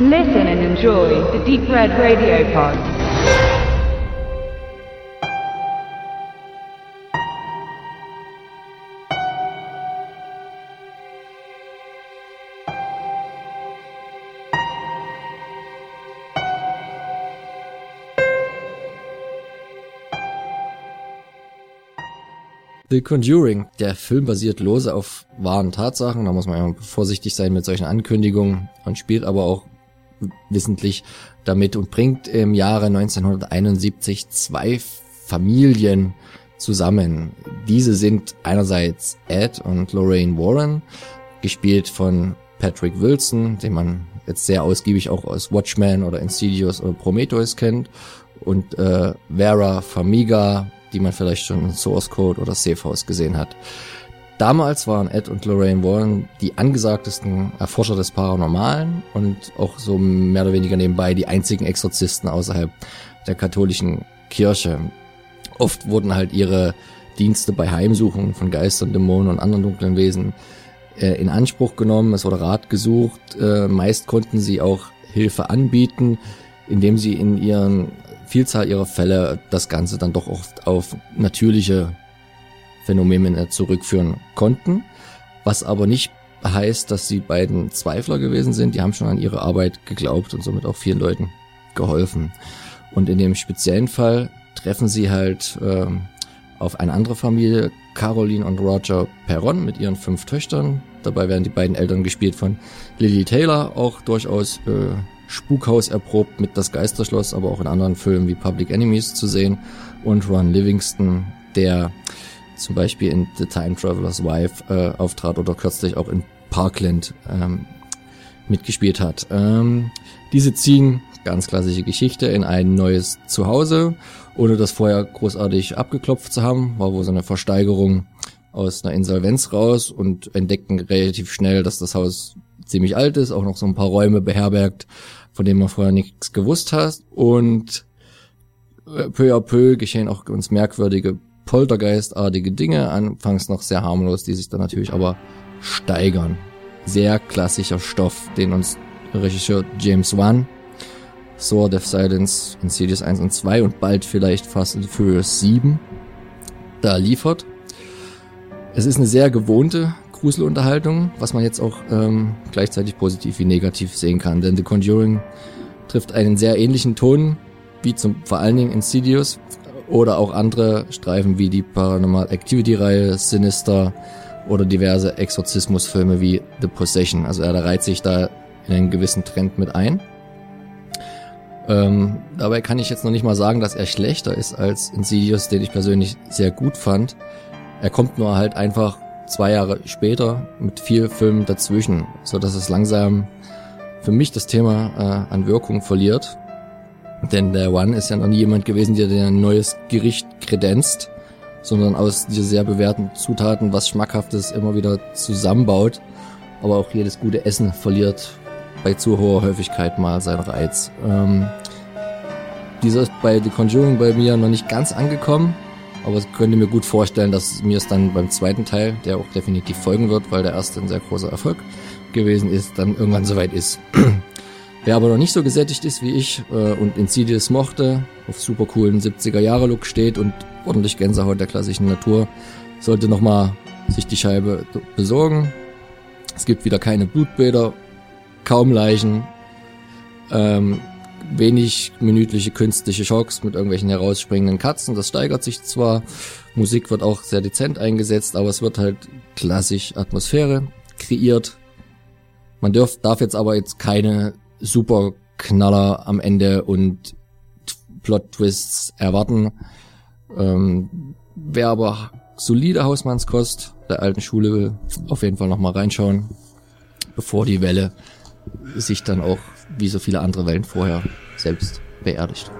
Listen and enjoy the Deep Red Radio Pod. The Conjuring. Der Film basiert lose auf wahren Tatsachen. Da muss man ja vorsichtig sein mit solchen Ankündigungen und spielt aber auch wissentlich damit und bringt im Jahre 1971 zwei Familien zusammen. Diese sind einerseits Ed und Lorraine Warren, gespielt von Patrick Wilson, den man jetzt sehr ausgiebig auch aus Watchmen oder Insidious oder Prometheus kennt, und äh, Vera Famiga, die man vielleicht schon in Source Code oder Safe House gesehen hat. Damals waren Ed und Lorraine Warren die angesagtesten Erforscher des Paranormalen und auch so mehr oder weniger nebenbei die einzigen Exorzisten außerhalb der katholischen Kirche. Oft wurden halt ihre Dienste bei Heimsuchungen von Geistern, Dämonen und anderen dunklen Wesen äh, in Anspruch genommen. Es wurde Rat gesucht. Äh, meist konnten sie auch Hilfe anbieten, indem sie in ihren Vielzahl ihrer Fälle das Ganze dann doch oft auf natürliche Phänomene zurückführen konnten, was aber nicht heißt, dass die beiden Zweifler gewesen sind. Die haben schon an ihre Arbeit geglaubt und somit auch vielen Leuten geholfen. Und in dem speziellen Fall treffen sie halt äh, auf eine andere Familie, Caroline und Roger Perron mit ihren fünf Töchtern. Dabei werden die beiden Eltern gespielt von Lily Taylor, auch durchaus äh, Spukhaus erprobt mit Das Geisterschloss, aber auch in anderen Filmen wie Public Enemies zu sehen. Und Ron Livingston, der zum Beispiel in The Time Traveler's Wife äh, auftrat oder kürzlich auch in Parkland ähm, mitgespielt hat. Ähm, diese ziehen, ganz klassische Geschichte, in ein neues Zuhause, ohne das vorher großartig abgeklopft zu haben, war wohl so eine Versteigerung aus einer Insolvenz raus und entdeckten relativ schnell, dass das Haus ziemlich alt ist, auch noch so ein paar Räume beherbergt, von denen man vorher nichts gewusst hat und äh, peu à peu geschehen auch ganz merkwürdige poltergeistartige Dinge, anfangs noch sehr harmlos, die sich dann natürlich aber steigern. Sehr klassischer Stoff, den uns Regisseur James Wan, Sword of Silence, Insidious 1 und 2 und bald vielleicht Fast and Furious 7 da liefert. Es ist eine sehr gewohnte Gruselunterhaltung, was man jetzt auch ähm, gleichzeitig positiv wie negativ sehen kann, denn The Conjuring trifft einen sehr ähnlichen Ton wie zum vor allen Dingen Insidious, oder auch andere Streifen wie die Paranormal Activity Reihe, Sinister oder diverse Exorzismusfilme wie The Possession. Also er reiht sich da in einen gewissen Trend mit ein. Ähm, dabei kann ich jetzt noch nicht mal sagen, dass er schlechter ist als Insidious, den ich persönlich sehr gut fand. Er kommt nur halt einfach zwei Jahre später mit vier Filmen dazwischen, so dass es langsam für mich das Thema äh, an Wirkung verliert denn der One ist ja noch nie jemand gewesen, der ein neues Gericht kredenzt, sondern aus dieser sehr bewährten Zutaten was Schmackhaftes immer wieder zusammenbaut. Aber auch jedes gute Essen verliert bei zu hoher Häufigkeit mal seinen Reiz. Ähm, dieser ist bei The Conjuring bei mir noch nicht ganz angekommen, aber ich könnte mir gut vorstellen, dass mir es dann beim zweiten Teil, der auch definitiv folgen wird, weil der erste ein sehr großer Erfolg gewesen ist, dann irgendwann soweit ist. Wer aber noch nicht so gesättigt ist wie ich äh, und Insidious mochte, auf super coolen 70er-Jahre-Look steht und ordentlich Gänsehaut der klassischen Natur, sollte nochmal sich die Scheibe besorgen. Es gibt wieder keine Blutbäder, kaum Leichen, ähm, wenig minütliche künstliche Schocks mit irgendwelchen herausspringenden Katzen. Das steigert sich zwar, Musik wird auch sehr dezent eingesetzt, aber es wird halt klassisch Atmosphäre kreiert. Man darf, darf jetzt aber jetzt keine super Knaller am Ende und Plot-Twists erwarten. Ähm, wer aber solide Hausmannskost der alten Schule will, auf jeden Fall nochmal reinschauen, bevor die Welle sich dann auch, wie so viele andere Wellen vorher, selbst beerdigt.